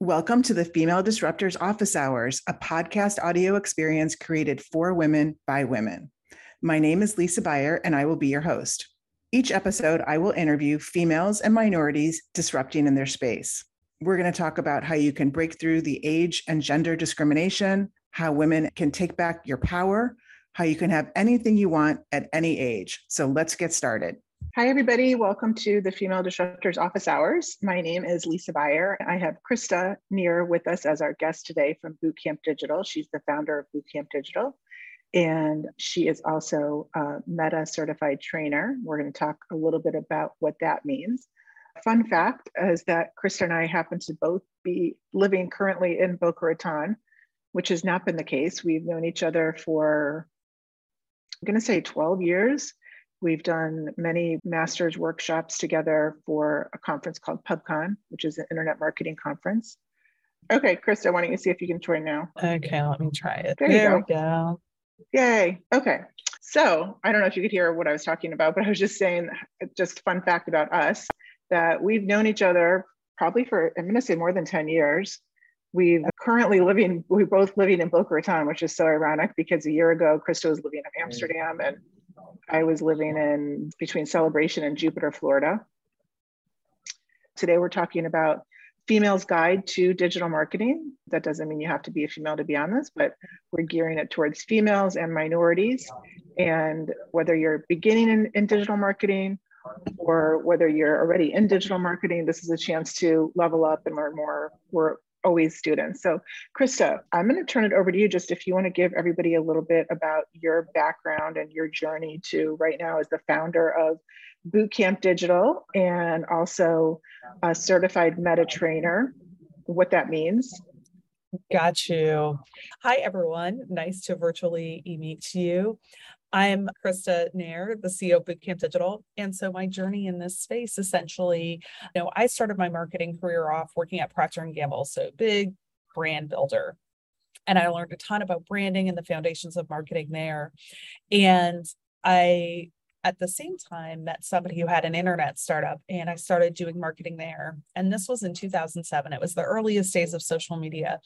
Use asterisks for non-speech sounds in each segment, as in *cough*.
Welcome to the Female Disruptors Office Hours, a podcast audio experience created for women by women. My name is Lisa Buyer, and I will be your host. Each episode, I will interview females and minorities disrupting in their space. We're going to talk about how you can break through the age and gender discrimination, how women can take back your power, how you can have anything you want at any age. So let's get started. Hi, everybody. Welcome to the Female Disruptors Office Hours. My name is Lisa Buyer. I have Krista Neher with us as our guest today from Bootcamp Digital. She's the founder of Bootcamp Digital, and she is also a Meta certified trainer. We're going to talk a little bit about what that means. Fun fact is that Krista and I happen to both be living currently in Boca Raton, which has not been the case. We've known each other for, I'm going to say 12 years We've done many master's workshops together for a conference called PubCon, which is an internet marketing conference. Okay, Krista, why don't you see if you can join now? Okay, let me try it. There, there we go. Yay. Okay. So I don't know if you could hear what I was talking about, but I was just saying, just fun fact about us that we've known each other probably for, I'm going to say more than 10 years. We've currently living, we're both living in Boca Raton, which is so ironic because a year ago, Krista was living in Amsterdam and I was living in between Celebration and Jupiter, Florida. Today we're talking about females guide to digital marketing. That doesn't mean you have to be a female to be on this, but we're gearing it towards females and minorities. And whether you're beginning in, in digital marketing or whether you're already in digital marketing, this is a chance to level up and learn more. We're always students. So, Krista, I'm going to turn it over to you just if you want to give everybody a little bit about your background and your journey to right now as the founder of Bootcamp Digital and also a certified meta trainer, what that means. Got you. Hi, everyone. Nice to virtually meet you. I'm Krista Neher, the CEO of Bootcamp Digital. And so my journey in this space essentially, you know, I started my marketing career off working at Procter & Gamble, so big brand builder. And I learned a ton about branding and the foundations of marketing there. And I at the same time met somebody who had an internet startup and I started doing marketing there. And this was in 2007. It was the earliest days of social media.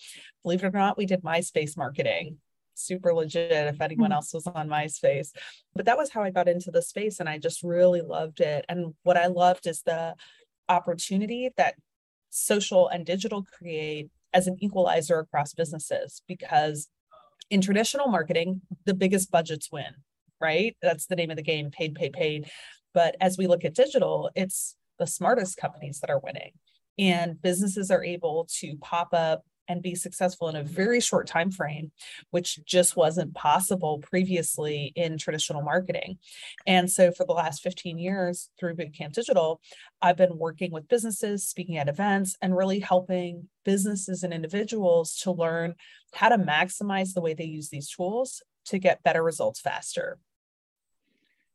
Believe it or not, we did MySpace marketing super legit if anyone mm-hmm. else was on MySpace. But that was how I got into the space and I just really loved it. And what I loved is the opportunity that social and digital create as an equalizer across businesses because in traditional marketing, the biggest budgets win, right? That's the name of the game paid, paid, paid. But as we look at digital, it's the smartest companies that are winning. And businesses are able to pop up and be successful in a very short time frame which just wasn't possible previously in traditional marketing. And so for the last 15 years through bootcamp digital i've been working with businesses speaking at events and really helping businesses and individuals to learn how to maximize the way they use these tools to get better results faster.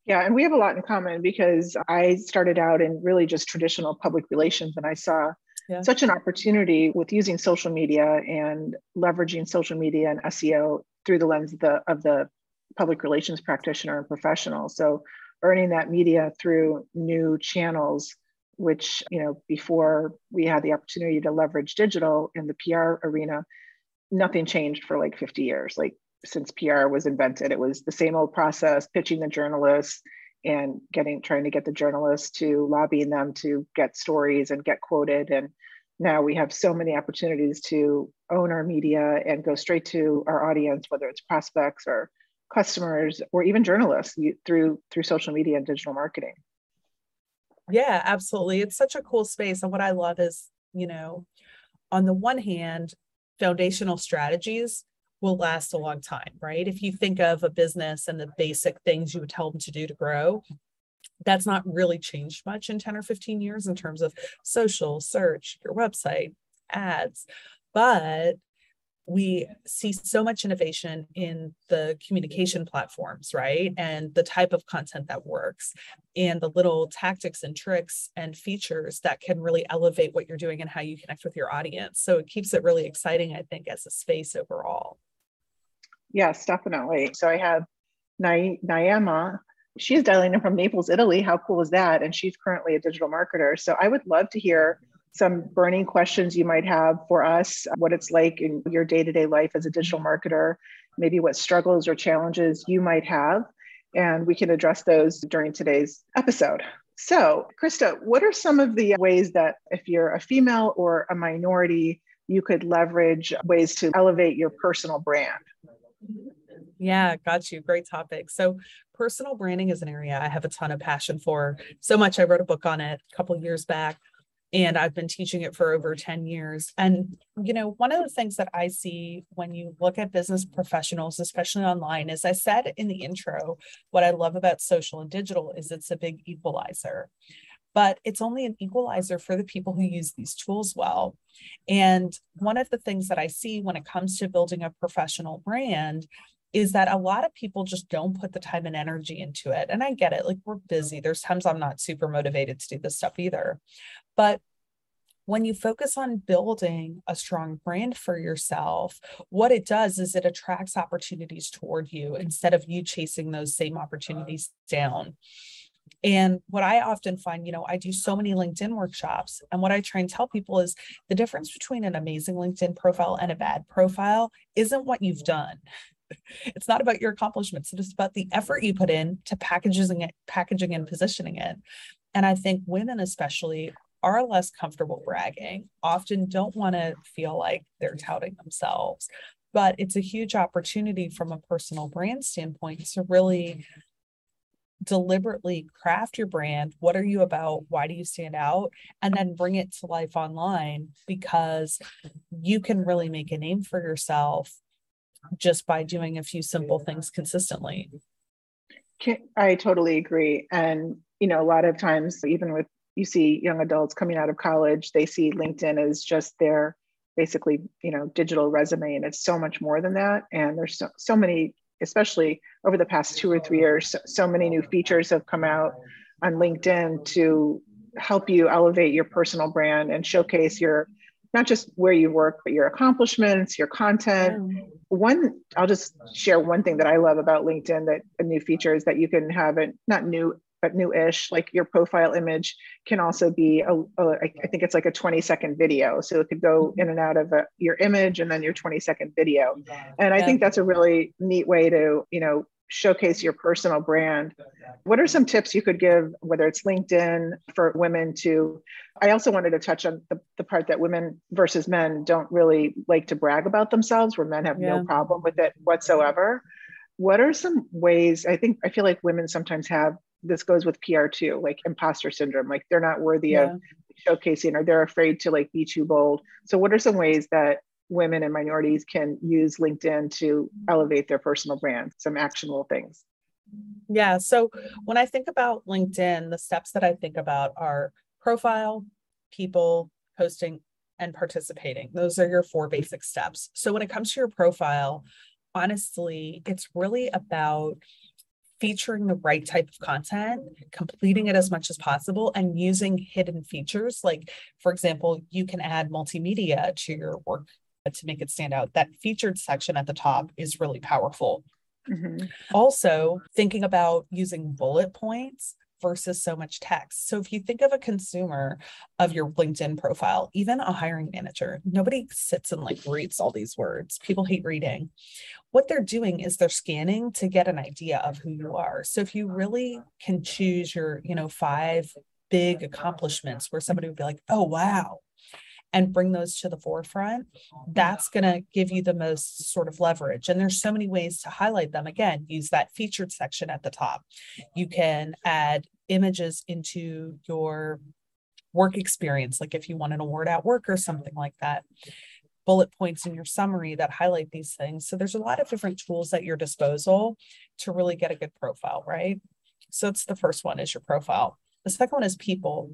Yeah, and we have a lot in common because I started out in really just traditional public relations and I saw yeah. such an opportunity with using social media and leveraging social media and SEO through the lens of the, of the public relations practitioner and professional. So earning that media through new channels, which, you know, before we had the opportunity to leverage digital in the PR arena, nothing changed for like 50 years. Like since PR was invented, it was the same old process, pitching the journalists, and getting trying to get the journalists to lobbying them to get stories and get quoted. And now we have so many opportunities to own our media and go straight to our audience whether it's prospects or customers or even journalists through through social media and digital marketing. Yeah absolutely. It's such a cool space. And what i love is you know on the one hand foundational strategies will last a long time, right? If you think of a business and the basic things you would tell them to do to grow, that's not really changed much in 10 or 15 years in terms of social, search, your website, ads. But we see so much innovation in the communication platforms, right? And the type of content that works, and the little tactics and tricks and features that can really elevate what you're doing and how you connect with your audience. So it keeps it really exciting, I think, as a space overall. Yes, definitely. So I have Ny- Nyama. She's dialing in from Naples, Italy. How cool is that? And she's currently a digital marketer. So I would love to hear some burning questions you might have for us, what it's like in your day to day life as a digital marketer, maybe what struggles or challenges you might have. And we can address those during today's episode. So, Krista, what are some of the ways that if you're a female or a minority, you could leverage ways to elevate your personal brand? Yeah, got you. Great topic. So, personal branding is an area I have a ton of passion for. So much I wrote a book on it a couple years back and I've been teaching it for over 10 years. And, you know, one of the things that I see when you look at business professionals, especially online, as I said in the intro, what I love about social and digital is it's a big equalizer. But it's only an equalizer for the people who use these tools well. And one of the things that I see when it comes to building a professional brand is that a lot of people just don't put the time and energy into it. And I get it, like we're busy. There's times I'm not super motivated to do this stuff either. But when you focus on building a strong brand for yourself, what it does is it attracts opportunities toward you instead of you chasing those same opportunities down. And what I often find, you know, I do so many LinkedIn workshops. And what I try and tell people is the difference between an amazing LinkedIn profile and a bad profile isn't what you've done. *laughs* it's not about your accomplishments it's about the effort you put in to packaging it packaging and positioning it and i think women especially are less comfortable bragging often don't want to feel like they're touting themselves but it's a huge opportunity from a personal brand standpoint to really deliberately craft your brand what are you about why do you stand out and then bring it to life online because you can really make a name for yourself just by doing a few simple things consistently. I totally agree. And, you know, a lot of times, even with you see young adults coming out of college, they see LinkedIn as just their basically, you know, digital resume. And it's so much more than that. And there's so, so many, especially over the past two or three years, so, so many new features have come out on LinkedIn to help you elevate your personal brand and showcase your not just where you work, but your accomplishments, your content. Yeah. One, I'll just share one thing that I love about LinkedIn that a new feature is that you can have it not new, but new-ish. Like your profile image can also be a, a I think it's like a 20 second video. So it could go mm-hmm. in and out of a, your image and then your 20 second video. And I think that's a really neat way to, you know, showcase your personal brand. What are some tips you could give, whether it's LinkedIn for women to? I also wanted to touch on the, the part that women versus men don't really like to brag about themselves, where men have yeah. no problem with it whatsoever. What are some ways? I think I feel like women sometimes have this goes with PR too, like imposter syndrome, like they're not worthy yeah. of showcasing or they're afraid to like be too bold. So, what are some ways that women and minorities can use LinkedIn to elevate their personal brand, some actionable things. Yeah. So when I think about LinkedIn, the steps that I think about are profile, people, posting, and participating. Those are your four basic steps. So when it comes to your profile, honestly, it's really about featuring the right type of content, completing it as much as possible, and using hidden features. Like, for example, you can add multimedia to your work to make it stand out. That featured section at the top is really powerful. Mm-hmm. Also, thinking about using bullet points versus so much text. So if you think of a consumer of your LinkedIn profile, even a hiring manager, nobody sits and like reads all these words. People hate reading. What they're doing is they're scanning to get an idea of who you are. So if you really can choose your, you know, five big accomplishments where somebody would be like, "Oh wow, and bring those to the forefront, oh, that's going to give you the most sort of leverage. And there's so many ways to highlight them. Again, use that featured section at the top. You can add images into your work experience, like if you want an award at work or something like that bullet points in your summary that highlight these things. So there's a lot of different tools at your disposal to really get a good profile, right? So it's the first one is your profile. The second one is people.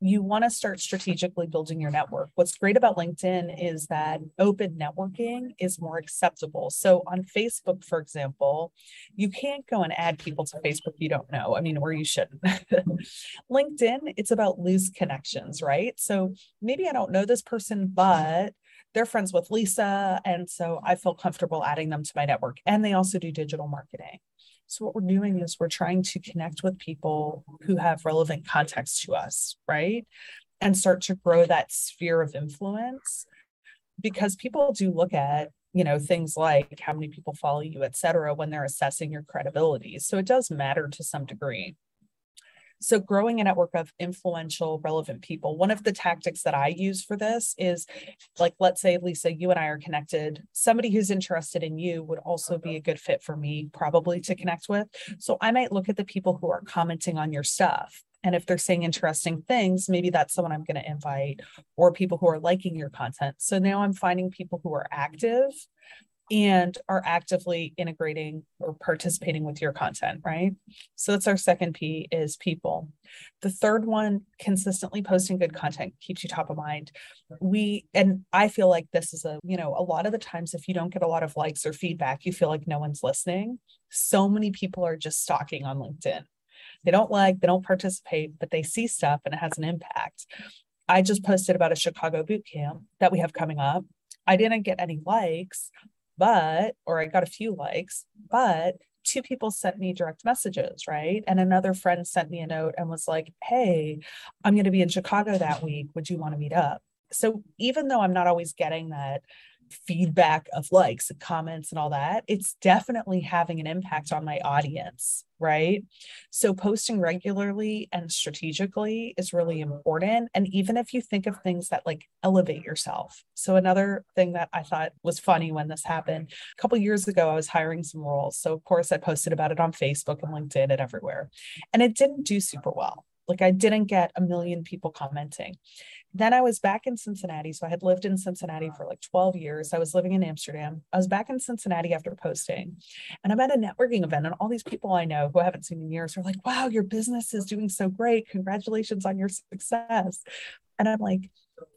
You want to start strategically building your network. What's great about LinkedIn is that open networking is more acceptable. So on Facebook, for example, you can't go and add people to Facebook you don't know. I mean, or you shouldn't. *laughs* LinkedIn, it's about loose connections, right? So maybe I don't know this person, but they're friends with Lisa. And so I feel comfortable adding them to my network. And they also do digital marketing. So, what we're doing is we're trying to connect with people who have relevant context to us, right? and start to grow that sphere of influence. Because people do look at you know things like how many people follow you et cetera when they're assessing your credibility. So it does matter to some degree so, growing a network of influential, relevant people. One of the tactics that I use for this is like, let's say, Lisa, you and I are connected. Somebody who's interested in you would also be mm-hmm. a good fit for me, probably to connect with. So, I might look at the people who are commenting on your stuff. And if they're saying interesting things, maybe that's someone I'm going to invite or people who are liking your content. So now I'm finding people who are active and are actively integrating or participating with your content right? So that's our second p is people. The third one consistently posting good content keeps you top of mind. We and i feel like this is a you know a lot of the times if you don't get a lot of likes or feedback you feel like no one's listening. So many people are just stalking on linkedin. They don't like they don't participate but they see stuff and it has an impact. I just posted about a chicago boot camp that we have coming up. I didn't get any likes, but or I got a few likes, but two people sent me direct messages, right? And another friend sent me a note and was like, "Hey, I'm going to be in Chicago that week. Would you want to meet up?" So even though I'm not always getting that feedback of likes and comments and all that, it's definitely having an impact on my audience, right? So posting regularly and strategically is really important. And even if you think of things that like elevate yourself. So another thing that I thought was funny when this happened, a couple years ago, I was hiring some roles. So of course I posted about it on Facebook and LinkedIn and everywhere. And it didn't do super well. Like I didn't get a million people commenting. Then I was back in Cincinnati. So I had lived in Cincinnati for like 12 years. I was living in Amsterdam. I was back in Cincinnati after posting. And I'm at a networking event, and all these people I know who I haven't seen in years are like, wow, your business is doing so great. Congratulations on your success. And I'm like,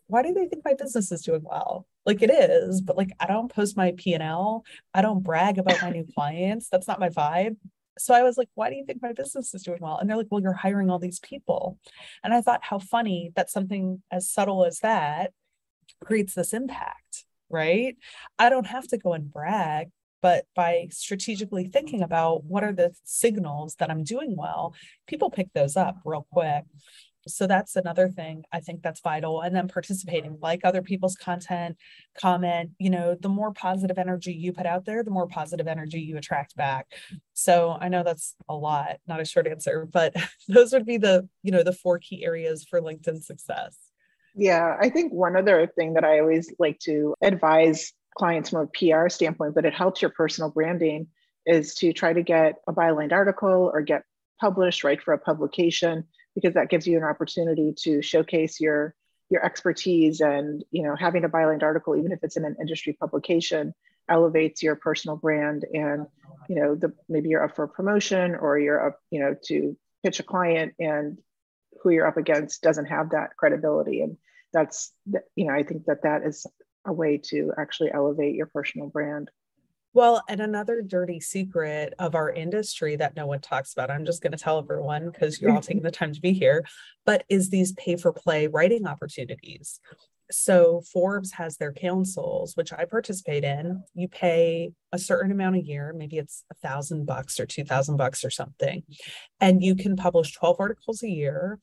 why do they think my business is doing well? Like it is, but like I don't post my P&L. I don't brag about my new *laughs* clients. That's not my vibe so I was like, why do you think my business is doing well? And they're like, well, you're hiring all these people. And I thought, how funny that something as subtle as that creates this impact, right? I don't have to go and brag, but by strategically thinking about what are the signals that I'm doing well, people pick those up real quick so that's another thing i think that's vital and then participating like other people's content comment you know the more positive energy you put out there the more positive energy you attract back. So i know that's a lot not a short answer but *laughs* those would be the you know the four key areas for linkedin success. Yeah i think one other thing that i always like to advise clients from a pr standpoint but it helps your personal branding is to try to get a bylined article or get published right for a publication because that gives you an opportunity to showcase your your expertise and you know having a bylined article even if it's in an industry publication elevates your personal brand and you know the maybe you're up for a promotion or you're up you know to pitch a client and who you're up against doesn't have that credibility. And that's you know i think that that is a way to actually elevate your personal brand well, and another dirty secret of our industry that no one talks about, I'm just going to tell everyone because you're all taking *laughs* the time to be here, but is these pay for play writing opportunities. So Forbes has their councils, which I participate in. You pay a certain amount a year, maybe it's a thousand bucks or two thousand bucks or something, and you can publish 12 articles a year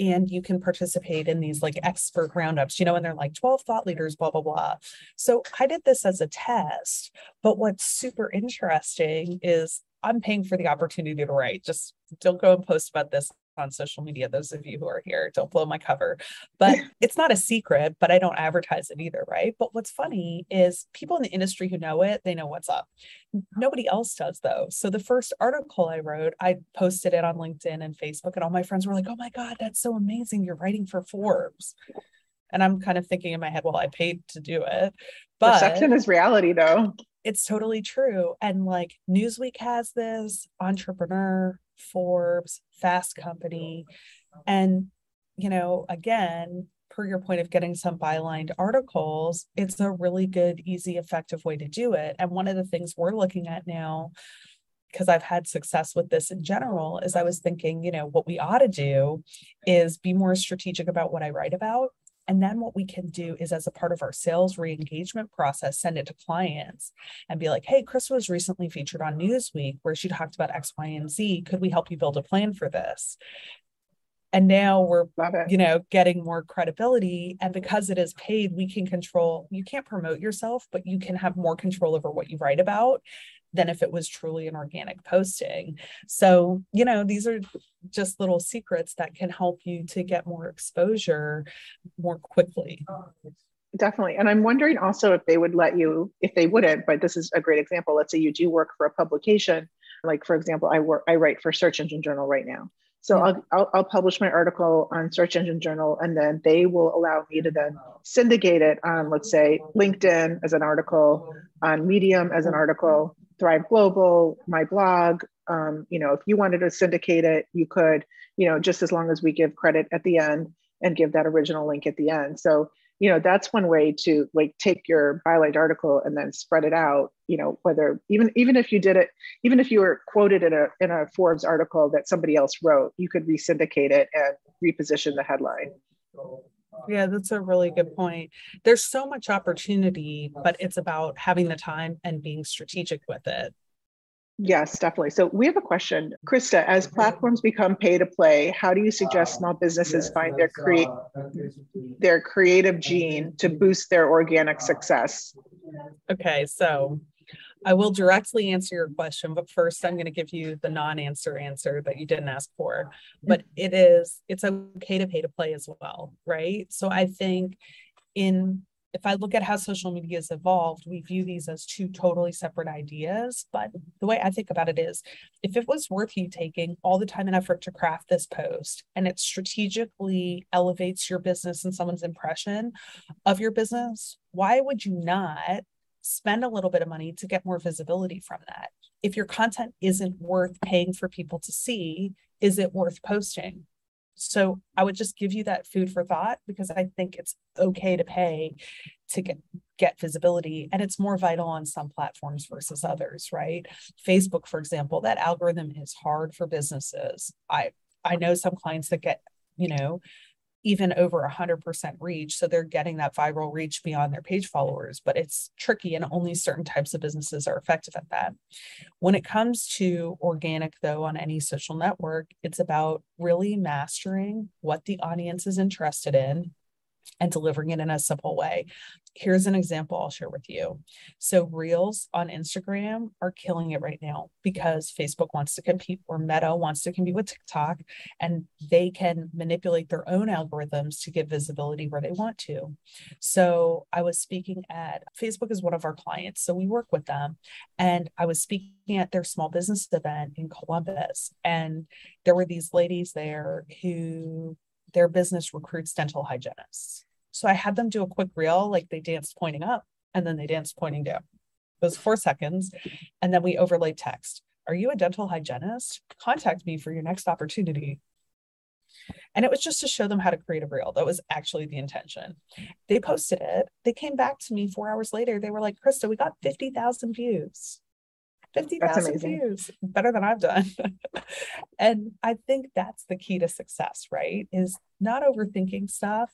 and you can participate in these like expert roundups, you know, and they're like 12 thought leaders, blah, blah, blah. So I did this as a test. But what's super interesting is I'm paying for the opportunity to write. Just don't go and post about this on social media, those of you who are here, don't blow my cover. But *laughs* it's not a secret, but I don't advertise it either, right? But what's funny is people in the industry who know it, they know what's up. Nobody else does though. So the first article I wrote, I posted it on LinkedIn and Facebook, and all my friends were like, oh my God, that's so amazing. You're writing for Forbes. And I'm kind of thinking in my head, well, I paid to do it. But perception is reality though. It's totally true. And like Newsweek has this, Entrepreneur, Forbes, Fast Company. And, you know, again, per your point of getting some bylined articles, it's a really good, easy, effective way to do it. And one of the things we're looking at now, because I've had success with this in general, is I was thinking, you know, what we ought to do is be more strategic about what I write about and then what we can do is, as a part of our sales re engagement process, send it to clients and be like, hey, Chris was recently featured on Newsweek where she talked about X, Y, and Z. Could we help you build a plan for this? and now we're you know getting more credibility and because it is paid we can control you can't promote yourself but you can have more control over what you write about than if it was truly an organic posting. So you know these are just little secrets that can help you to get more exposure more quickly. Definitely. And i'm wondering also if they would let you if they wouldn't but this is a great example. Let's say you do work for a publication. Like for example i work i write for search engine journal right now. So yeah. I'll, I'll, I'll publish my article on Search Engine Journal, and then they will allow me to then syndicate it on, let's say, LinkedIn as an article, on Medium as an article, Thrive Global, my blog. Um, you know, if you wanted to syndicate it, you could. You know, just as long as we give credit at the end and give that original link at the end. So you know that's one way to like take your byline article and then spread it out you know whether even even if you did it even if you were quoted in a in a forbes article that somebody else wrote you could resyndicate it and reposition the headline yeah that's a really good point there's so much opportunity but it's about having the time and being strategic with it Yes, definitely. So we have a question. Krista, as platforms become pay to play, how do you suggest small businesses find their create their creative gene to boost their organic success? Okay, so I will directly answer your question, but first I'm going to give you the non-answer answer that you didn't ask for. Mm-hmm. But it is it's okay to pay to play as well, right? So I think in if I look at how social media has evolved, we view these as two totally separate ideas. But the way I think about it is if it was worth you taking all the time and effort to craft this post and it strategically elevates your business and someone's impression of your business, why would you not spend a little bit of money to get more visibility from that? If your content isn't worth paying for people to see, is it worth posting? So I would just give you that food for thought because I think it's okay to pay to get get visibility and it's more vital on some platforms versus others, right? Facebook for example, that algorithm is hard for businesses. I I know some clients that get, you know, even over 100% reach. So they're getting that viral reach beyond their page followers, but it's tricky and only certain types of businesses are effective at that. When it comes to organic, though, on any social network, it's about really mastering what the audience is interested in and delivering it in a simple way. Here's an example I'll share with you. So, Reels on Instagram are killing it right now because Facebook wants to compete or Meta wants to compete with TikTok, and they can manipulate their own algorithms to get visibility where they want to. So, I was speaking at Facebook is one of our clients, so we work with them, and I was speaking at their small business event in Columbus, and there were these ladies there who their business recruits dental hygienists. So I had them do a quick reel, like they danced pointing up and then they danced pointing down. It was four seconds. And then we overlaid text. Are you a dental hygienist? Contact me for your next opportunity. And it was just to show them how to create a reel. That was actually the intention. They posted it. They came back to me four hours later. They were like, Krista, we got 50,000 views. 50,000 views, better than I've done. *laughs* and I think that's the key to success, right? Is not overthinking stuff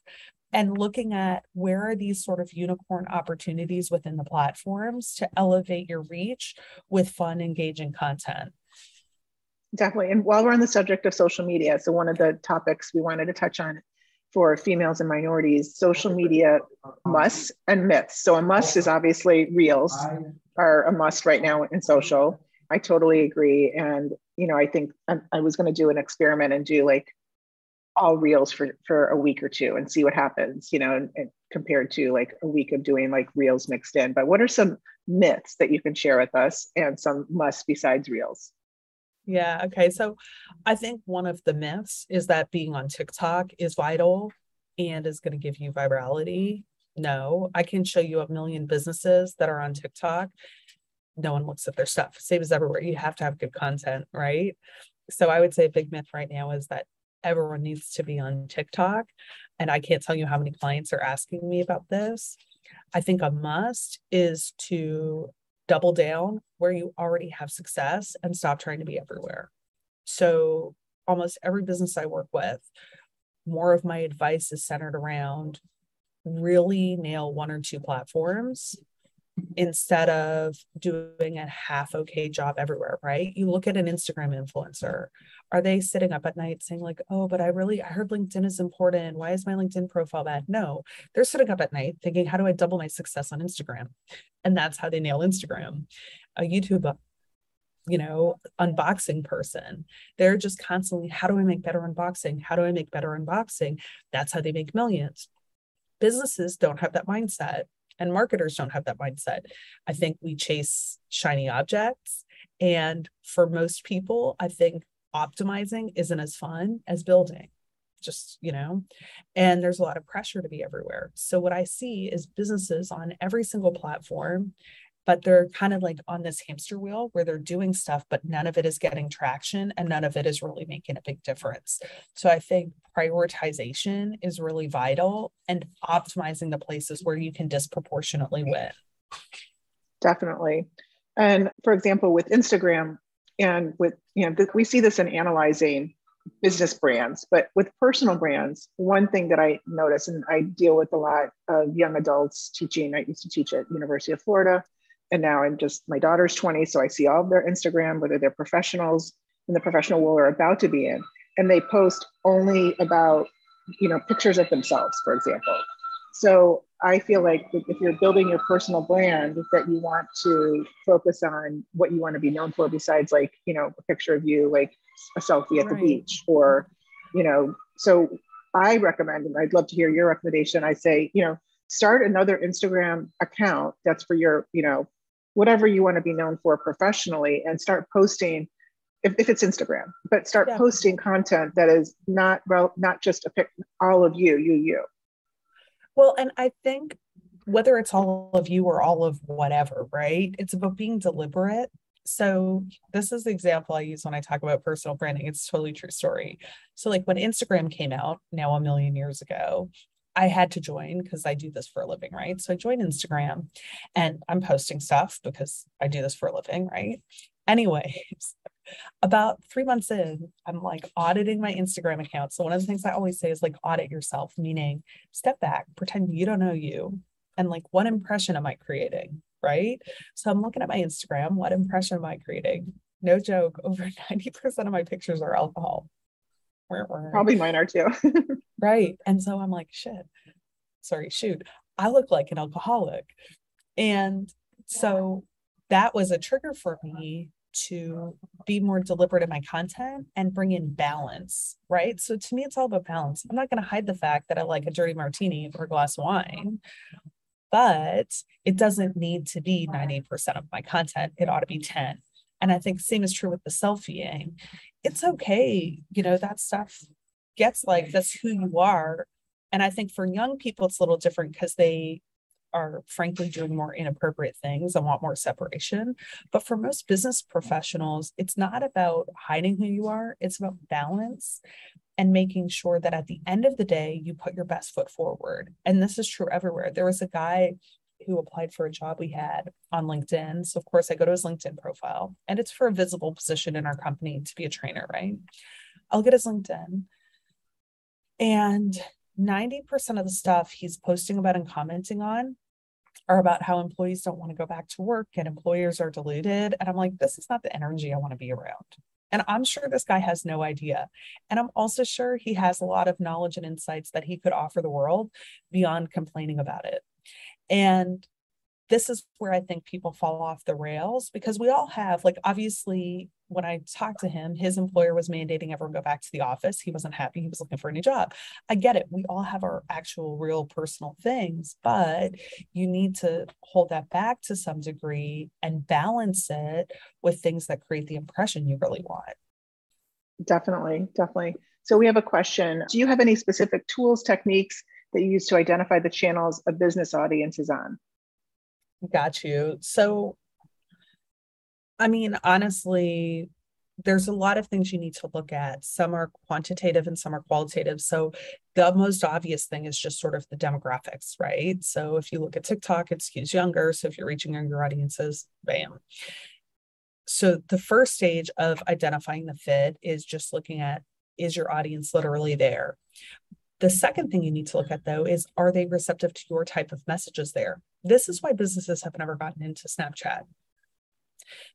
and looking at where are these sort of unicorn opportunities within the platforms to elevate your reach with fun, engaging content. Definitely. And while we're on the subject of social media, so one of the topics we wanted to touch on for females and minorities, social media musts and myths. So a must is obviously reels are a must right now in social. I totally agree. And, you know, I think I, was going to do an experiment and do like all reels for, for a week or two and see what happens, you know, and compared to like a week of doing like reels mixed in. But what are some myths that you can share with us and some must besides reels? Yeah. Okay. So I think one of the myths is that being on TikTok is vital and is going to give you virality. No, I can show you a million businesses that are on TikTok. No one looks at their stuff. Same as everywhere. You have to have good content, right? So I would say a big myth right now is that everyone needs to be on TikTok. And I can't tell you how many clients are asking me about this. I think a must is to double down where you already have success and stop trying to be everywhere. So, almost every business I work with, more of my advice is centered around really nail one or two platforms instead of doing a half okay job everywhere, right? You look at an Instagram influencer. Are they sitting up at night saying, like, oh, but I really, I heard LinkedIn is important. Why is my LinkedIn profile bad? No, they're sitting up at night thinking, how do I double my success on Instagram? And that's how they nail Instagram. A YouTube you know, unboxing person. They're just constantly, how do I make better unboxing? How do I make better unboxing? That's how they make millions. Businesses don't have that mindset, and marketers don't have that mindset. I think we chase shiny objects. And for most people, I think optimizing isn't as fun as building just you know and there's a lot of pressure to be everywhere so what i see is businesses on every single platform but they're kind of like on this hamster wheel where they're doing stuff, but none of it is getting traction and none of it is really making a big difference. So I think prioritization is really vital and optimizing the places where you can disproportionately win. Definitely. And for example, with Instagram and with, you know, we see this in analyzing business brands, but with personal brands, one thing that I notice, and I deal with a lot of young adults teaching, I used to teach at University of Florida, and now I'm just my daughter's 20, so I see all of their Instagram, whether they're professionals in the professional world or about to be in, and they post only about you know pictures of themselves, for example. So I feel like if you're building your personal brand, that you want to focus on what you want to be known for, besides like you know a picture of you, like a selfie at right. the beach, or you know. So I recommend, and I'd love to hear your recommendation. I say, you know, start another Instagram account that's for your, you know, whatever you want to be known for professionally and start posting if, if it's instagram but start yeah. posting content that is not well not just a pic all of you you you well and i think whether it's all of you or all of whatever right it's about being deliberate so this is the example I use when I talk about personal branding. It's totally true story. So like when Instagram came out now a million years ago, I had to join because I do this for a living, right? So I joined Instagram and I'm posting stuff because I do this for a living, right? Anyways, *laughs* about three months in, I'm like auditing my Instagram account. So one of the things I always say is like audit yourself, meaning step back, pretend you don't know you, and like what impression am I creating? Right. So I'm looking at my Instagram. What impression am I creating? No joke, over *laughs* 90% of my pictures are alcohol. Probably *laughs* mine are too. *laughs* right. And so I'm like, shit, sorry, shoot, I look like an alcoholic. And so that was a trigger for me to be more deliberate in my content and bring in balance, right? So to me, it's all about balance. I'm not going to hide the fact that I like a dirty martini or a glass of wine, but it doesn't need to be 90% of my content. It ought to be 10. And I think same is true with the selfieing. It's okay, you know, that stuff gets like that's who you are. And I think for young people, it's a little different because they are frankly doing more inappropriate things and want more separation. But for most business professionals, it's not about hiding who you are, it's about balance and making sure that at the end of the day, you put your best foot forward. And this is true everywhere. There was a guy who applied for a job we had on LinkedIn. So, of course, I go to his LinkedIn profile and it's for a visible position in our company to be a trainer, right? I'll get his LinkedIn. And 90% of the stuff he's posting about and commenting on are about how employees don't want to go back to work and employers are deluded. And I'm like, this is not the energy I want to be around. And I'm sure this guy has no idea. And I'm also sure he has a lot of knowledge and insights that he could offer the world beyond complaining about it. And this is where I think people fall off the rails because we all have, like, obviously, when I talked to him, his employer was mandating everyone go back to the office. He wasn't happy. He was looking for a new job. I get it. We all have our actual, real personal things, but you need to hold that back to some degree and balance it with things that create the impression you really want. Definitely. Definitely. So we have a question Do you have any specific tools, techniques that you use to identify the channels a business audience is on? Got you. So I mean, honestly, there's a lot of things you need to look at. Some are quantitative and some are qualitative. So the most obvious thing is just sort of the demographics, right? So if you look at TikTok, it skews younger. So if you're reaching younger audiences, bam. So the first stage of identifying the fit is just looking at is your audience literally there? The second thing you need to look at though is are they receptive to your type of messages there? This is why businesses have never gotten into Snapchat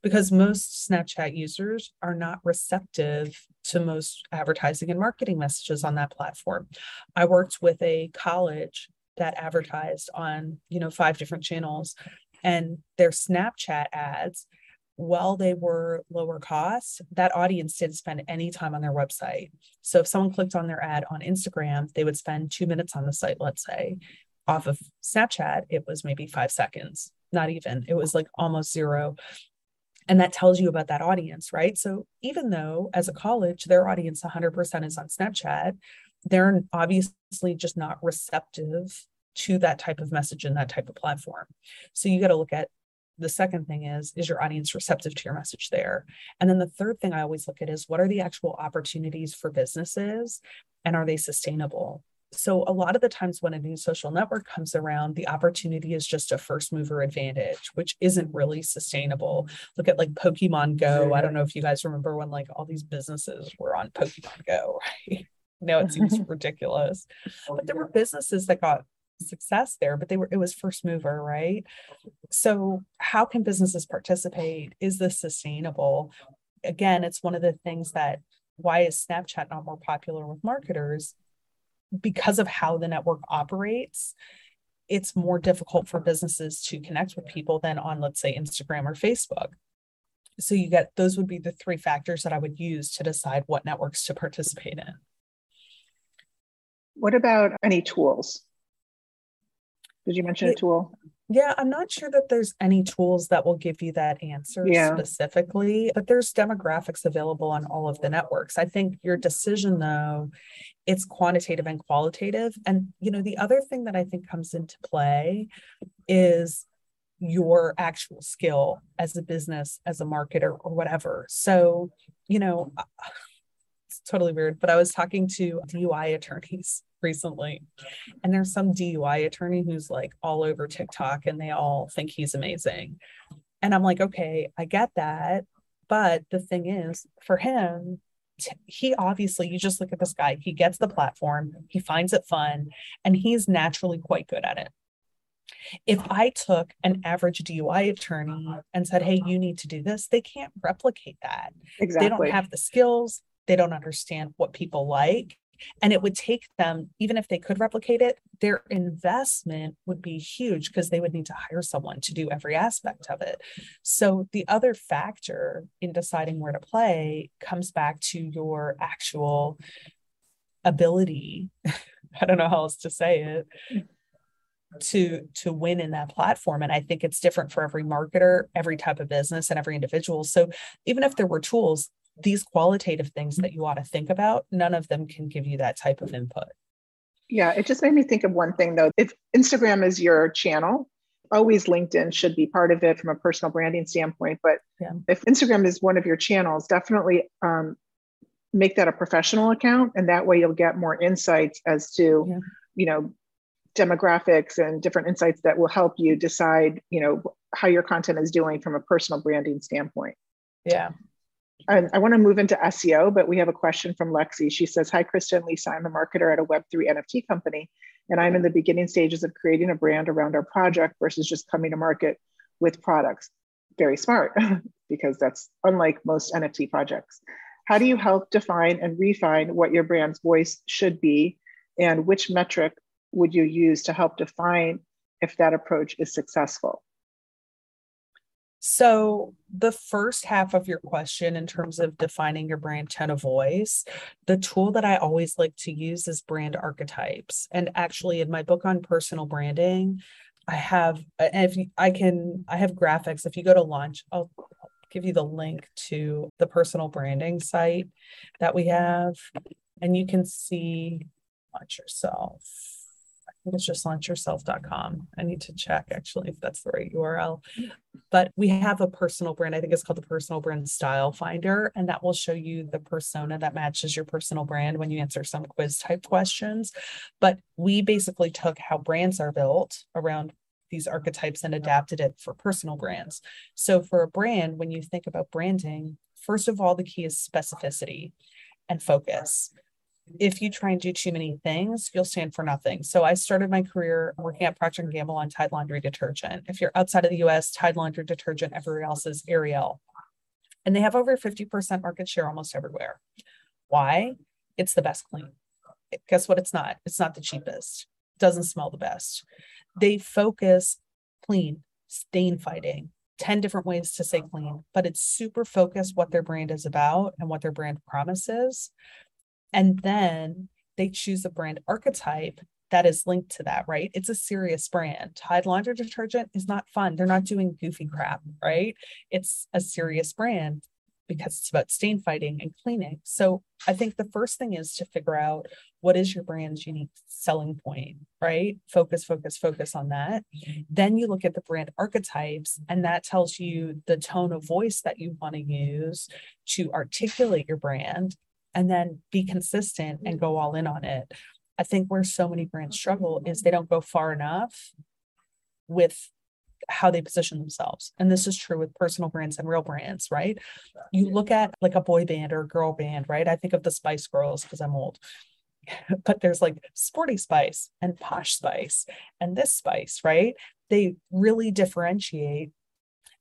because most Snapchat users are not receptive to most advertising and marketing messages on that platform. I worked with a college that advertised on, you know, five different channels and their Snapchat ads while they were lower cost, that audience didn't spend any time on their website. So if someone clicked on their ad on Instagram, they would spend two minutes on the site, let's say. Off of Snapchat, it was maybe five seconds, not even. It was like almost zero. And that tells you about that audience, right? So even though as a college, their audience 100% is on Snapchat, they're obviously just not receptive to that type of message and that type of platform. So you got to look at the second thing is is your audience receptive to your message there? And then the third thing i always look at is what are the actual opportunities for businesses and are they sustainable? So a lot of the times when a new social network comes around the opportunity is just a first mover advantage which isn't really sustainable. Look at like pokemon go. I don't know if you guys remember when like all these businesses were on pokemon go *laughs* right? Now it seems *laughs* ridiculous. But there were businesses that got success there but they were it was first mover right? So how can businesses participate? Is this sustainable? Again it's one of the things that why is snapchat not more popular with marketers? Because of how the network operates it's more difficult for businesses to connect with people than on let's say instagram or facebook. So you get those would be the three factors that i would use to decide what networks to participate in. What about any tools did you mention a tool? Yeah, I'm not sure that there's any tools that will give you that answer yeah. specifically, but there's demographics available on all of the networks. I think your decision though, it's quantitative and qualitative. And you know, the other thing that I think comes into play is your actual skill as a business, as a marketer or whatever. So, you know, it's totally weird, but I was talking to DUI attorneys *laughs* recently. And there's some DUI attorney who's like all over TikTok and they all think he's amazing. And I'm like, okay, I get that. But the thing is, for him, he obviously, you just look at this guy, he gets the platform, he finds it fun, and he's naturally quite good at it. If I took an average DUI attorney and said, hey, you need to do this, they can't replicate that. Exactly. They don't have the skills, they don't understand what people like. And it would take them, even if they could replicate it, their investment would be huge because they would need to hire someone to do every aspect of it. So the other factor in deciding where to play comes back to your actual ability. *laughs* I don't know how else to say it to to win in that platform and i think it's different for every marketer every type of business and every individual so even if there were tools these qualitative things that you ought to think about, none of them can give you that type of input. Yeah, it just made me think of one thing though. If Instagram is your channel, always LinkedIn should be part of it from a personal branding standpoint. But yeah. if Instagram is one of your channels, definitely um, make that a professional account, and that way you'll get more insights as to, yeah. you know, demographics and different insights that will help you decide, you know, how your content is doing from a personal branding standpoint. Yeah, and I want to move into SEO, but we have a question from Lexi. She says, Hi, Krista and Lisa. I'm a marketer at a Web3 NFT company, and I'm in the beginning stages of creating a brand around our project versus just coming to market with products. Very smart, *laughs* because that's unlike most NFT projects. How do you help define and refine what your brand's voice should be? And which metric would you use to help define if that approach is successful? So, the first half of your question, in terms of defining your brand tone of voice, the tool that I always like to use is brand archetypes. And actually, in my book on personal branding, I have, if I can, I have graphics. If you go to launch, I'll give you the link to the personal branding site that we have, and you can see launch yourself it's just launchyourself.com. I need to check actually if that's the right URL. But we have a personal brand. I think it's called the Personal Brand Style Finder, and that will show you the persona that matches your personal brand when you answer some quiz type questions. But we basically took how brands are built around these archetypes and adapted it for personal brands. So for a brand, when you think about branding, first of all, the key is specificity and focus if you try and do too many things, you'll stand for nothing. So I started my career working at Procter & Gamble on Tide laundry detergent. If you're outside of the US, Tide laundry detergent, everywhere else is Ariel. And they have over 50% market share almost everywhere. Why? It's the best clean. Guess what? It's not. It's not the cheapest. It doesn't smell the best. They focus clean, stain fighting, 10 different ways to say clean, but it's super focused what their brand is about and what their brand promises. And then they choose a brand archetype that is linked to that, right? It's a serious brand. Tide laundry detergent is not fun. They're not doing goofy crap, right? It's a serious brand because it's about stain fighting and cleaning. So I think the first thing is to figure out what is your brand's unique selling point, right? Focus, focus, focus on that. Then you look at the brand archetypes, and that tells you the tone of voice that you want to use to articulate your brand and then be consistent and go all in on it. I think where so many brands struggle is they don't go far enough with how they position themselves. And this is true with personal brands and real brands, right? You look at like a boy band or a girl band, right? I think of the Spice Girls because I'm old. *laughs* but there's like sporty spice and posh spice and this spice, right? They really differentiate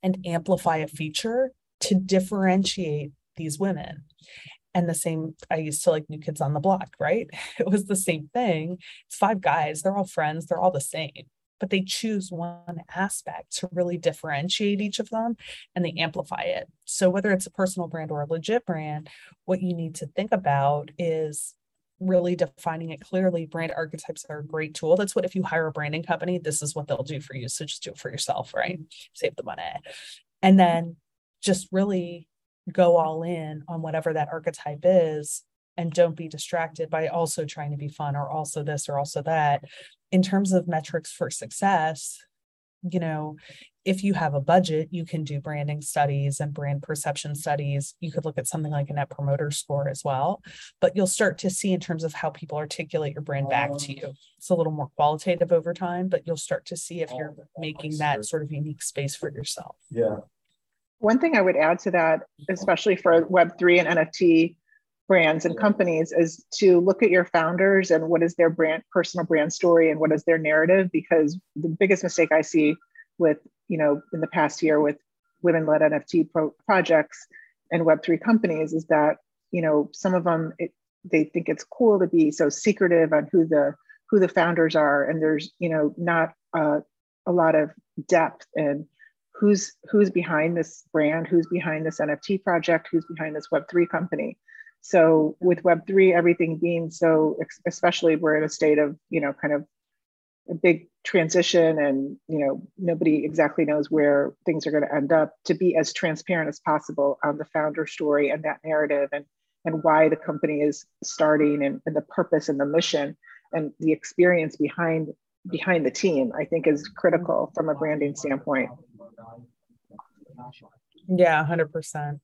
and amplify a feature to differentiate these women and the same i used to like new kids on the block right? *laughs* It was the same thing. It's five guys they're all friends they're all the same but they choose one aspect to really differentiate each of them and they amplify it. So whether it's a personal brand or a legit brand what you need to think about is really defining it clearly. Brand archetypes are a great tool. That's what if you hire a branding company this is what they'll do for you. So just do it for yourself right? Save the money. And then just really go all in on whatever that archetype is and don't be distracted by also trying to be fun or also this or also that. In terms of metrics for success you know if you have a budget you can do branding studies and brand perception studies. You could look at something like a net promoter score as well but you'll start to see in terms of how people articulate your brand back to you. It's a little more qualitative over time but you'll start to see if you're oh, making that sort of unique space for yourself. Yeah one thing I would add to that, especially for Web3 and NFT brands and companies, is to look at your founders and what is their brand, personal brand story, and what is their narrative. Because the biggest mistake I see with, you know, in the past year with women-led NFT pro- projects and Web3 companies is that, you know, some of them it, they think it's cool to be so secretive on who the who the founders are, and there's, you know, not uh, a lot of depth and who's who's behind this brand, who's behind this NFT project, who's behind this Web3 company. So with Web3, everything being so, especially we're in a state of, you know, kind of a big transition and, you know, nobody exactly knows where things are going to end up to be as transparent as possible on the founder story and that narrative and, and why the company is starting and, and the purpose and the mission and the experience behind behind the team, I think is critical from a branding standpoint. Yeah, 100%.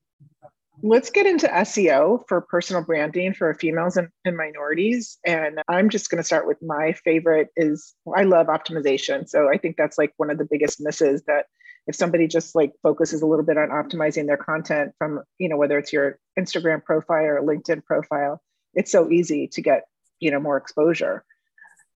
Let's get into SEO for personal branding for females and, and minorities. And I'm just going to start with my favorite is I love optimization. So I think that's like one of the biggest misses that if somebody just like focuses a little bit on optimizing their content from, you know, whether it's your Instagram profile or LinkedIn profile, it's so easy to get, you know, more exposure.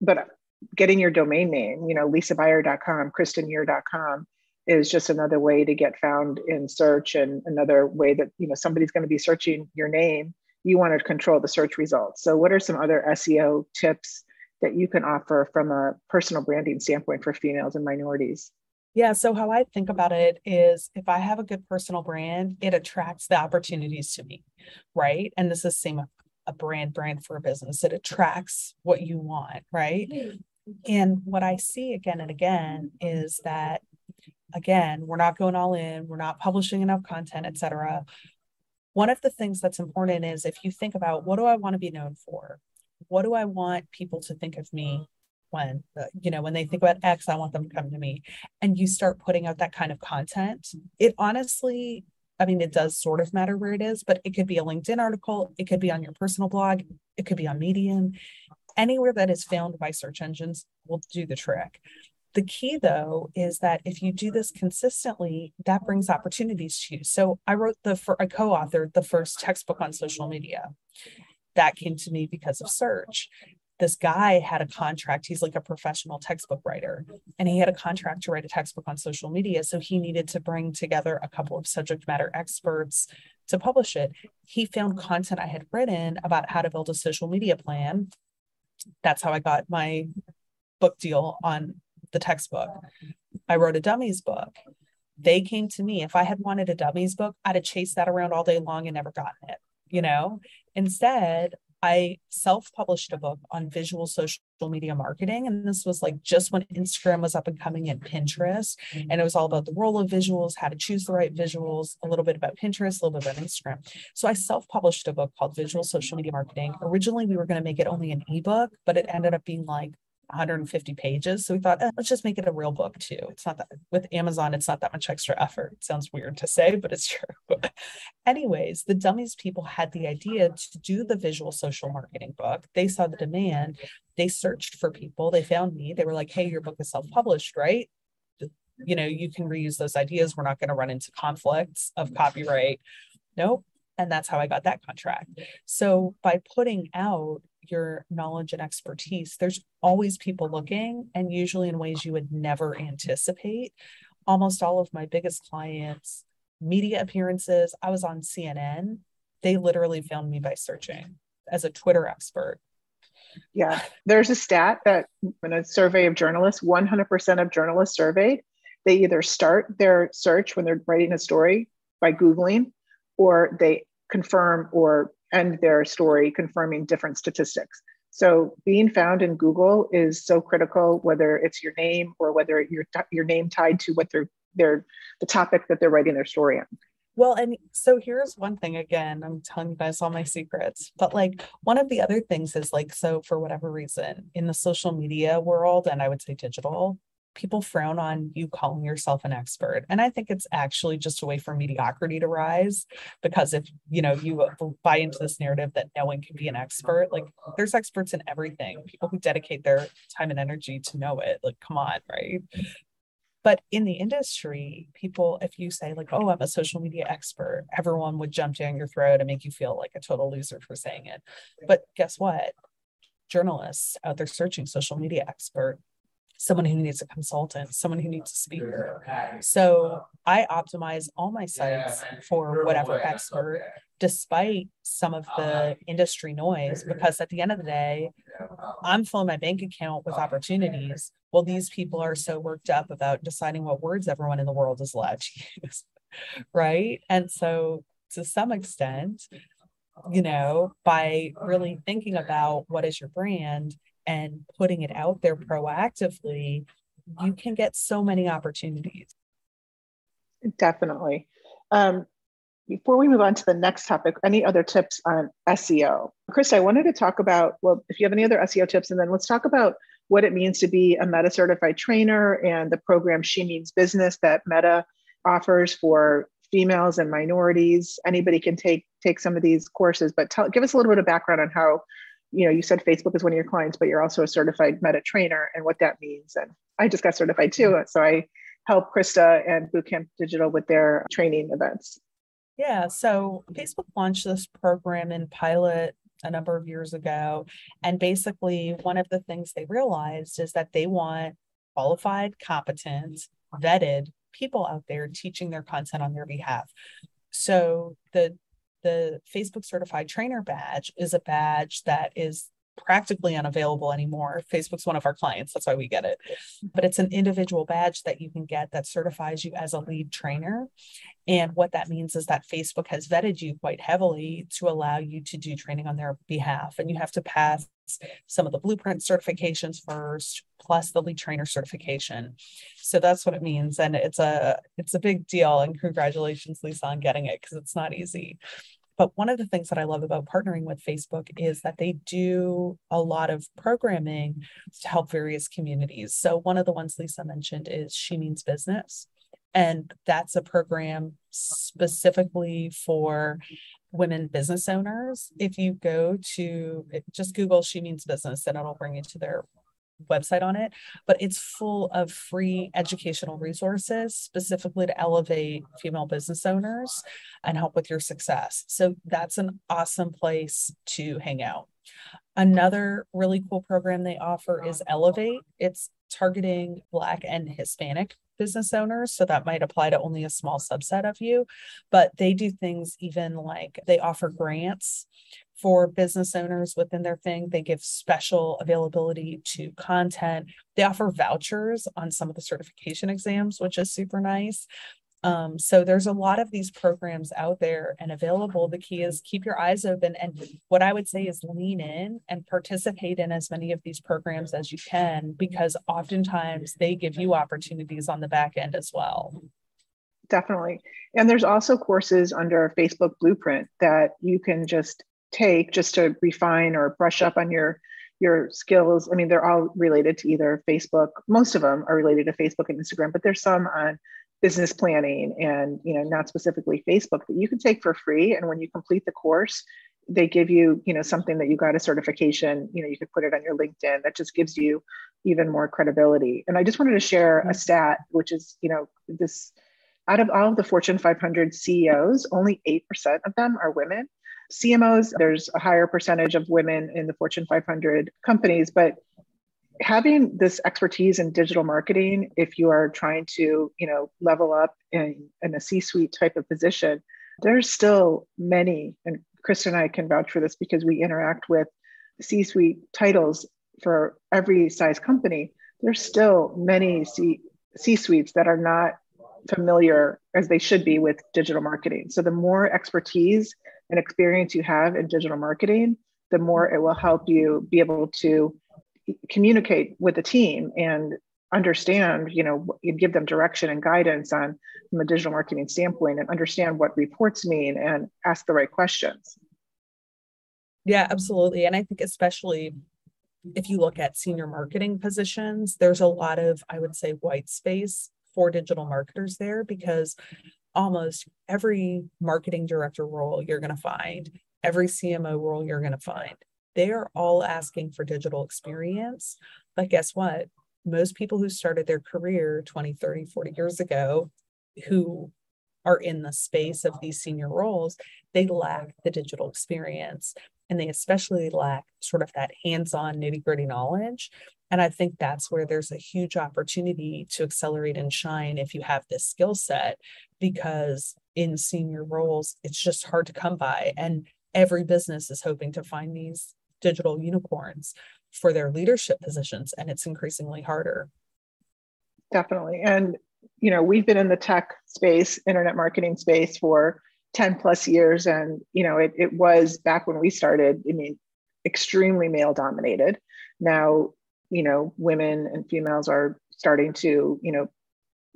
But getting your domain name, you know, lisabuyer.com, kristaneher.com is just another way to get found in search and another way that, you know, somebody's going to be searching your name. You want to control the search results. So what are some other SEO tips that you can offer from a personal branding standpoint for females and minorities? Yeah. So, how I think about it is if I have a good personal brand, it attracts the opportunities to me, right? And this is the same a brand brand for a business. It attracts what you want, right? Mm-hmm. And what I see again and again is that again, we're not going all in, we're not publishing enough content, etc. One of the things that's important is if you think about what do I want to be known for? What do I want people to think of me when uh, you know when they think about x i want them to come to me and you start putting out that kind of content it honestly I mean, it does sort of matter where it is, but it could be a LinkedIn article, it could be on your personal blog, it could be on Medium. Anywhere that is found by search engines will do the trick. The key, though, is that if you do this consistently, that brings opportunities to you. So I wrote the, for, I co authored the first textbook on social media. that came to me because of search this guy had a contract. He's like a professional textbook writer, and he had a contract to write a textbook on social media. So he needed to bring together a couple of subject matter experts to publish it. He found content I had written about how to build a social media plan. That's how I got my book deal on the textbook. I wrote a dummies book. They came to me. If I had wanted a dummies book, I'd have chased that around all day long and never gotten it, you know? Instead, I self published a book on visual social media marketing. And this was like just when Instagram was up and coming and Pinterest. Mm-hmm. And it was all about the role of visuals, how to choose the right visuals, a little bit about Pinterest, a little bit about Instagram. So I self published a book called Visual Social Media Marketing. Originally, we were going to make it only an ebook, but it ended up being like 150 pages. So we thought, eh, let's just make it a real book too. It's not that with Amazon, it's not that much extra effort. It sounds weird to say, but it's *laughs* true. Anyways, the dummies people had the idea to do the visual social marketing book. They saw the demand. They searched for people. They found me. They were like, hey, your book is self published, right? You know, you can reuse those ideas. We're not going to run into conflicts of copyright. Nope. And that's how I got that contract. So by putting out your knowledge and expertise, there's always people looking, and usually in ways you would never anticipate. Almost all of my biggest clients, media appearances, I was on CNN. They literally found me by searching as a Twitter expert. Yeah, there's a stat that in a survey of journalists, 100% of journalists surveyed, they either start their search when they're writing a story by Googling or they confirm or end their story confirming different statistics. So being found in Google is so critical, whether it's your name or whether your your name tied to what they're they're the topic that they're writing their story on. Well, and so here's one thing again, I'm telling you guys all my secrets, but like one of the other things is like, so for whatever reason in the social media world, and I would say digital, people frown on you calling yourself an expert. And i think it's actually just a way for mediocrity to rise because if you know you buy into this narrative that no one can be an expert like there's experts in everything people who dedicate their time and energy to know it like come on right? But in the industry people if you say like oh i'm a social media expert everyone would jump down your throat and make you feel like a total loser for saying it. But guess what? Journalists out there searching social media expert someone who needs a consultant, someone who needs a speaker. So I optimize all my sites for whatever expert, despite some of the industry noise, because at the end of the day, I'm filling my bank account with opportunities. Well, these people are so worked up about deciding what words everyone in the world is allowed to *laughs* use. Right. And so to some extent, you know, by really thinking about what is your brand and putting it out there proactively, you can get so many opportunities. Definitely. Um, before we move on to the next topic, any other tips on SEO? Chris, I wanted to talk about, well, if you have any other SEO tips, and then let's talk about what it means to be a Meta certified trainer and the program She Means Business that Meta offers for females and minorities. Anybody can take take some of these courses, but tell, give us a little bit of background on how you know, you said Facebook is one of your clients, but you're also a certified meta trainer and what that means. And I just got certified too. Mm-hmm. So I help Krista and Bootcamp Digital with their training events. Yeah. So Facebook launched this program in pilot a number of years ago. And basically, one of the things they realized is that they want qualified, competent, vetted people out there teaching their content on their behalf. So the the Facebook certified trainer badge is a badge that is practically unavailable anymore. Facebook's one of our clients, that's why we get it. But it's an individual badge that you can get that certifies you as a lead trainer. And what that means is that Facebook has vetted you quite heavily to allow you to do training on their behalf. And you have to pass some of the blueprint certifications first plus the lead trainer certification so that's what it means and it's a it's a big deal and congratulations lisa on getting it because it's not easy but one of the things that I love about partnering with Facebook is that they do a lot of programming to help various communities. So, one of the ones Lisa mentioned is She Means Business. And that's a program specifically for women business owners. If you go to just Google She Means Business, and it'll bring you to their website on it, but it's full of free educational resources specifically to elevate female business owners and help with your success. So that's an awesome place to hang out. Another really cool program they offer is Elevate. It's targeting Black and Hispanic business owners. So that might apply to only a small subset of you. But they do things even like they offer grants for business owners within their thing. They give special availability to content. They offer vouchers on some of the certification exams, which is super nice. Um, so there's a lot of these programs out there and available. The key is keep your eyes open. And what I would say is lean in and participate in as many of these programs as you can, because oftentimes they give you opportunities on the back end as well. Definitely. And there's also courses under Facebook Blueprint that you can just take just to refine or brush up on your your skills. I mean, they're all related to either Facebook. Most of them are related to Facebook and Instagram, but there's some on business planning and you know not specifically facebook that you can take for free. And when you complete the course they give you you know something that you got a certification you know you could put it on your linkedin that just gives you even more credibility. And i just wanted to share a mm-hmm. stat which is you know this out of all of the fortune 500 ceos only 8% of them are women. Cmos there's a higher percentage of women in the fortune 500 companies but having this expertise in digital marketing if you are trying to you know level up in, in a c-suite type of position there's still many and krista and i can vouch for this because we interact with c-suite titles for every size company. There's still many c c-suites that are not familiar as they should be with digital marketing. So the more expertise and experience you have in digital marketing the more it will help you be able to communicate with the team and understand you know and give them direction and guidance on from a digital marketing standpoint and understand what reports mean and ask the right questions. Yeah absolutely. And i think especially if you look at senior marketing positions there's a lot of i would say white space for digital marketers there because almost every marketing director role you're going to find every cmo role you're going to find they're all asking for digital experience. But guess what? Most people who started their career 20, 30, 40 years ago who are in the space of these senior roles, they lack the digital experience and they especially lack sort of that hands on nitty gritty knowledge. And I think that's where there's a huge opportunity to accelerate and shine if you have this skill set, because in senior roles, it's just hard to come by. And every business is hoping to find these digital unicorns for their leadership positions and it's increasingly harder. Definitely. And you know we've been in the tech space internet marketing space for 10 plus years and you know it, it was back when we started i mean extremely male dominated. Now you know women and females are starting to you know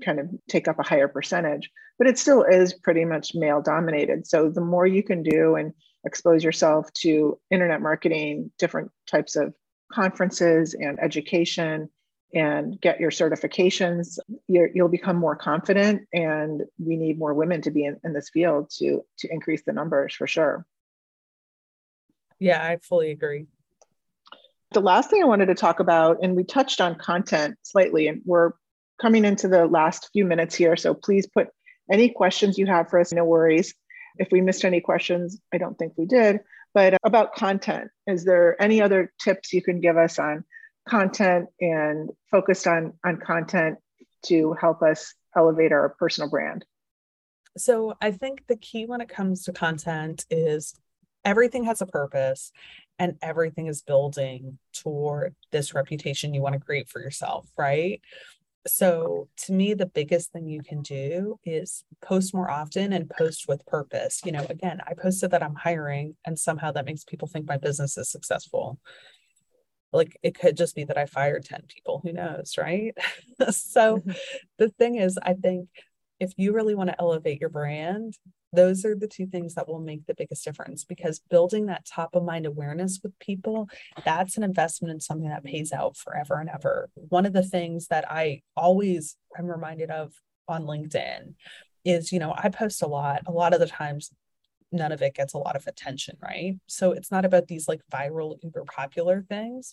kind of take up a higher percentage but it still is pretty much male dominated. So the more you can do and expose yourself to internet marketing, different types of conferences and education, and get your certifications, you will become more confident. And we need more women to be in, in this field to, to increase the numbers for sure. Yeah, I fully agree. The last thing I wanted to talk about, and we touched on content slightly, and we're coming into the last few minutes here. So please put any questions you have for us, no worries. If we missed any questions, I don't think we did. But about content, is there any other tips you can give us on content and focused on, on content to help us elevate our personal brand? So I think the key when it comes to content is everything has a purpose and everything is building toward this reputation you want to create for yourself, right? So, to me, the biggest thing you can do is post more often and post with purpose. You know, again, I posted that I'm hiring, and somehow that makes people think my business is successful. Like it could just be that I fired 10 people, who knows, right? *laughs* so, mm-hmm. the thing is, I think if you really want to elevate your brand, those are the two things that will make the biggest difference because building that top of mind awareness with people that's an investment in something that pays out forever and ever. One of the things that i always am reminded of on linkedin is you know i post a lot. A lot of the times none of it gets a lot of attention right? So it's not about these like viral uber popular things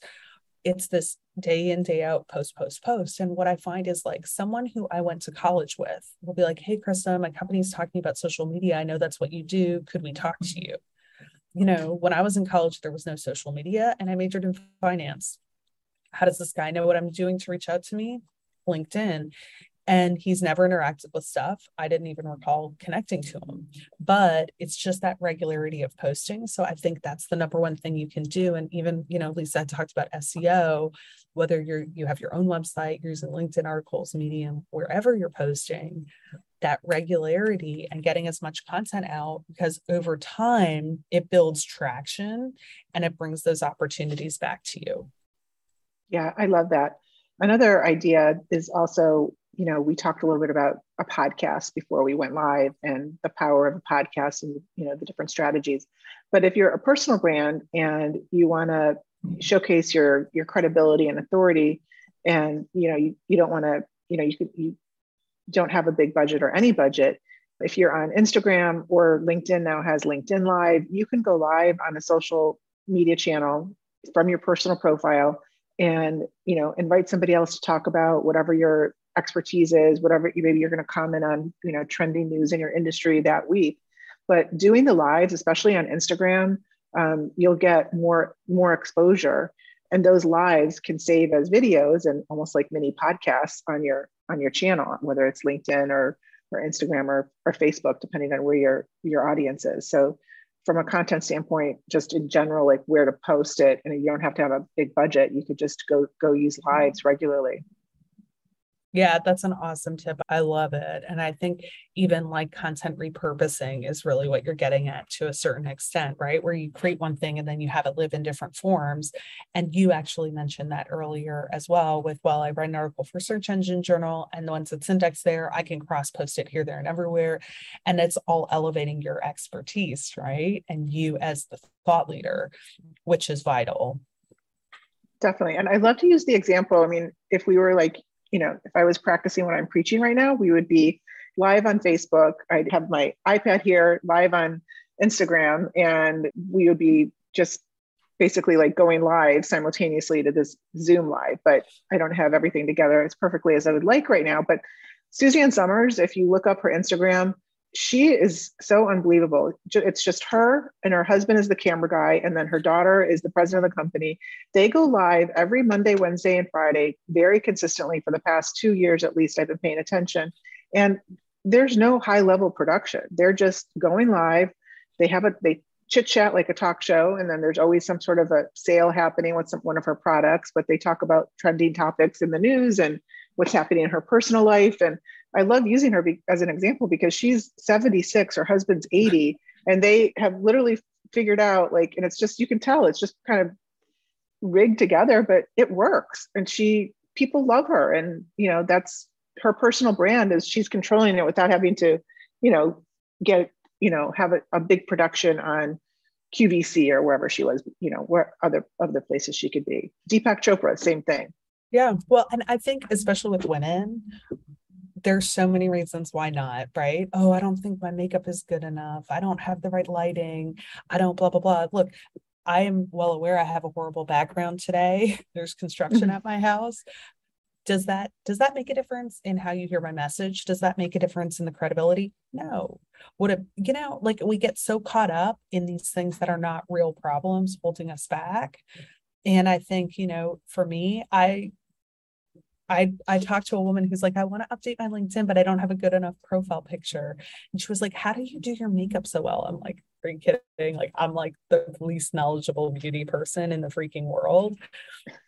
it's this day in day out post post post. And what i find is like someone who i went to college with will be like hey krista my company's talking about social media. I know that's what you do. Could we talk to you? You know when i was in college there was no social media and i majored in finance. How does this guy know what i'm doing to reach out to me? Linkedin and he's never interacted with stuff. I didn't even recall connecting to him, but it's just that regularity of posting. So I think that's the number one thing you can do. And even, you know, Lisa talked about SEO, whether you're you have your own website, you're using LinkedIn articles, Medium, wherever you're posting, that regularity and getting as much content out because over time it builds traction and it brings those opportunities back to you. Yeah, I love that. Another idea is also you know, we talked a little bit about a podcast before we went live and the power of a podcast and, you know, the different strategies. But if you're a personal brand and you want to showcase your your credibility and authority and, you know, you, you don't want to, you know, you could, you don't have a big budget or any budget. If you're on Instagram or LinkedIn now has LinkedIn Live, you can go live on a social media channel from your personal profile and you know invite somebody else to talk about whatever your expertise is, whatever maybe you're going to comment on, you know, trending news in your industry that week. But doing the lives, especially on Instagram, um, you'll get more more exposure, and those lives can save as videos and almost like mini podcasts on your on your channel, whether it's LinkedIn or or Instagram or, or Facebook, depending on where your your audience is. So from a content standpoint, just in general, like where to post it, and you don't have to have a big budget. You could just go go use lives regularly. Yeah, that's an awesome tip. I love it. And I think even like content repurposing is really what you're getting at to a certain extent, right? Where you create one thing and then you have it live in different forms. And you actually mentioned that earlier as well with, well, I write an article for Search Engine Journal, and once it's indexed there, I can cross post it here, there, and everywhere. And it's all elevating your expertise, right? And you as the thought leader, which is vital. Definitely. And I love to use the example. I mean, if we were like you know, if I was practicing what I'm preaching right now, we would be live on Facebook. I'd have my iPad here, live on Instagram, and we would be just basically like going live simultaneously to this Zoom live. But I don't have everything together as perfectly as I would like right now. But Suzanne Somers, if you look up her Instagram, she is so unbelievable. It's just her and her husband is the camera guy, and then her daughter is the president of the company. They go live every Monday, Wednesday, and Friday very consistently for the past two years at least. I've been paying attention, and there's no high level production. They're just going live. They have a they chit chat like a talk show, and then there's always some sort of a sale happening with some, one of her products. But they talk about trending topics in the news and what's happening in her personal life and I love using her be- as an example because she's 76, her husband's 80, and they have literally figured out like, and it's just, you can tell it's just kind of rigged together, but it works. And she, people love her. And, you know, that's her personal brand is she's controlling it without having to, you know, get, you know, have a, a big production on QVC or wherever she was, you know, where other other places she could be. Deepak Chopra, same thing. Yeah. Well, and I think especially with women, there's so many reasons why not, right? Oh, I don't think my makeup is good enough. I don't have the right lighting. I don't blah blah blah. Look, I am well aware I have a horrible background today. *laughs* There's construction mm-hmm. at my house. Does that does that make a difference in how you hear my message? Does that make a difference in the credibility? No. Would it, you know, like we get so caught up in these things that are not real problems holding us back. And I think, you know, for me, I I I talked to a woman who's like, I want to update my LinkedIn, but I don't have a good enough profile picture. And she was like, How do you do your makeup so well? I'm like, Are you kidding? Like, I'm like the least knowledgeable beauty person in the freaking world.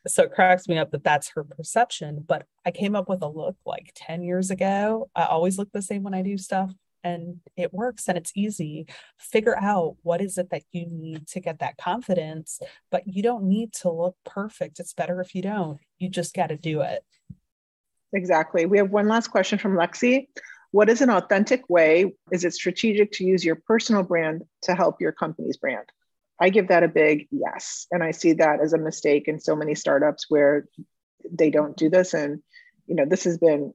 So it cracks me up that that's her perception. But I came up with a look like 10 years ago. I always look the same when I do stuff and it works and it's easy figure out what is it that you need to get that confidence but you don't need to look perfect it's better if you don't you just got to do it Exactly. We have one last question from Lexi. What is an authentic way? Is it strategic to use your personal brand to help your company's brand? I give that a big yes. And I see that as a mistake in so many startups where they don't do this. And, you know, this has been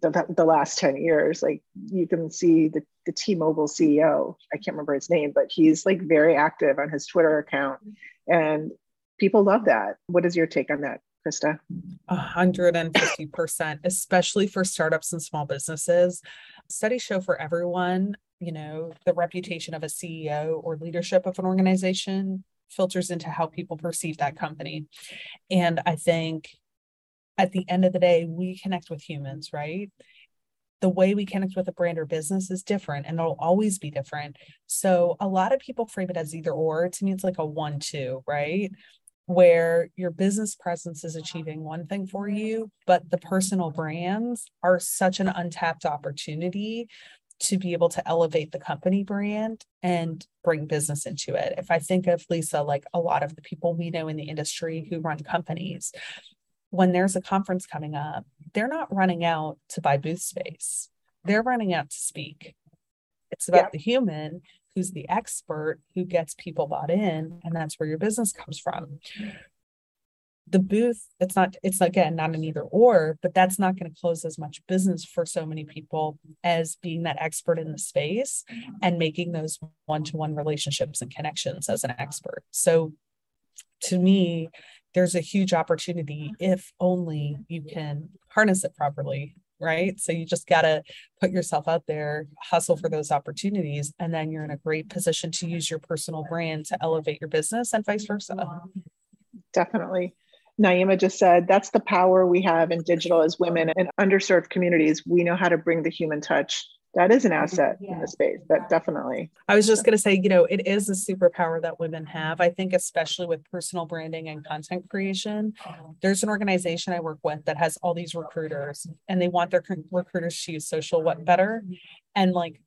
the, the last 10 years. Like you can see the, the T-Mobile CEO, I can't remember his name, but he's like very active on his Twitter account. And people love that. What is your take on that, Krista? 150%, especially for startups and small businesses. Studies show for everyone, you know, the reputation of a CEO or leadership of an organization filters into how people perceive that company. And I think at the end of the day, we connect with humans, right? The way we connect with a brand or business is different and it'll always be different. So a lot of people frame it as either or. To me, it's like a one, two, right? Where your business presence is achieving one thing for you, but the personal brands are such an untapped opportunity to be able to elevate the company brand and bring business into it. If I think of Lisa, like a lot of the people we know in the industry who run companies, when there's a conference coming up, they're not running out to buy booth space. They're running out to speak. It's about yeah. the human who's the expert who gets people bought in, and that's where your business comes from. The booth, it's not, it's again not an either or, but that's not going to close as much business for so many people as being that expert in the space and making those one to one relationships and connections as an expert. So to me, there's a huge opportunity if only you can harness it properly right? So you just got to put yourself out there hustle for those opportunities and then you're in a great position to use your personal brand to elevate your business and vice versa. Definitely. Naima just said that's the power we have in digital as women in underserved communities. We know how to bring the human touch that is an asset yeah. in the space that definitely. I was just going to say you know it is a superpower that women have. I think especially with personal branding and content creation uh-huh. there's an organization i work with that has all these recruiters and they want their recruiters to use social what better and like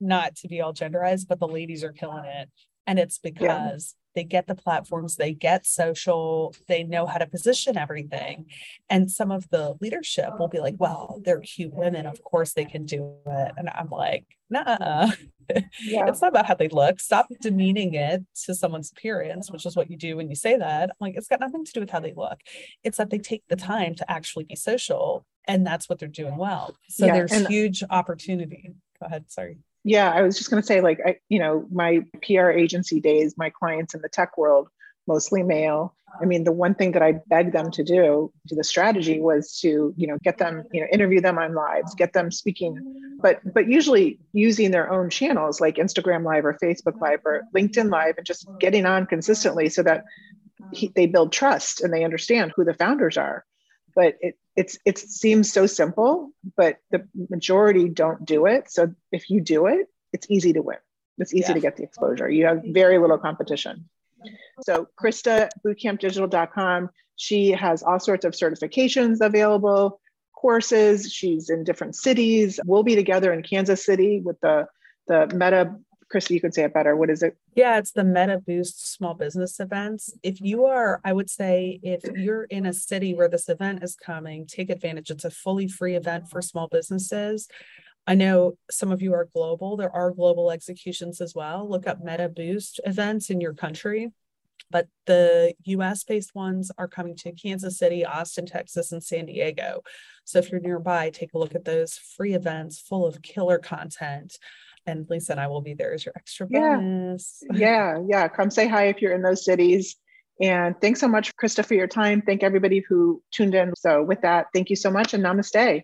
not to be all genderized but the ladies are killing it. And it's because they get the platforms, they get social, they know how to position everything. And some of the leadership will be like, well, they're cute women. Of course they can do it. And I'm like, nah, *laughs* yeah. it's not about how they look. Stop demeaning it to someone's appearance, which is what you do when you say that. I'm like, it's got nothing to do with how they look. It's that they take the time to actually be social. And that's what they're doing well. So yeah, there's huge opportunity. Go ahead. Sorry yeah i was just going to say like i you know my pr agency days my clients in the tech world mostly male. I mean the one thing that i begged them to do to the strategy was to you know get them you know interview them on lives get them speaking. But but usually using their own channels like instagram live or facebook live or linkedin live and just getting on consistently so that he, they build trust and they understand who the founders are but it it's it seems so simple but the majority don't do it. So if you do it it's easy to win. It's easy yeah. to get the exposure. You have very little competition. So krista bootcampdigital.com she has all sorts of certifications available courses. She's in different cities. We'll be together in kansas city with the the meta Krista, you could say it better. What is it? Yeah, it's the Meta Boost small business events. If you are, I would say, if you're in a city where this event is coming, take advantage. It's a fully free event for small businesses. I know some of you are global. There are global executions as well. Look up Meta Boost events in your country. But the US based ones are coming to Kansas City, Austin, Texas, and San Diego. So if you're nearby, take a look at those free events full of killer content and Lisa and I will be there as your extra bonus. Yeah. *laughs* yeah, yeah. Come say hi if you're in those cities. And thanks so much, Krista, for your time. Thank everybody who tuned in. So, with that, thank you so much and namaste.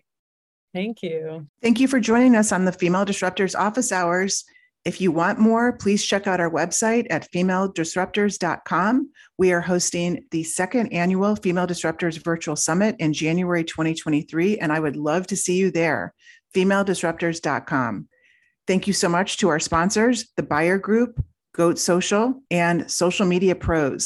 Thank you. Thank you for joining us on the Female Disruptors Office Hours. If you want more, please check out our website at femaledisruptors.com. We are hosting the second annual Female Disruptors Virtual Summit in January 2023, and I would love to see you there. Femaledisruptors.com. Thank you so much to our sponsors, the Buyer Group, Goat Social, and Social Media Pros.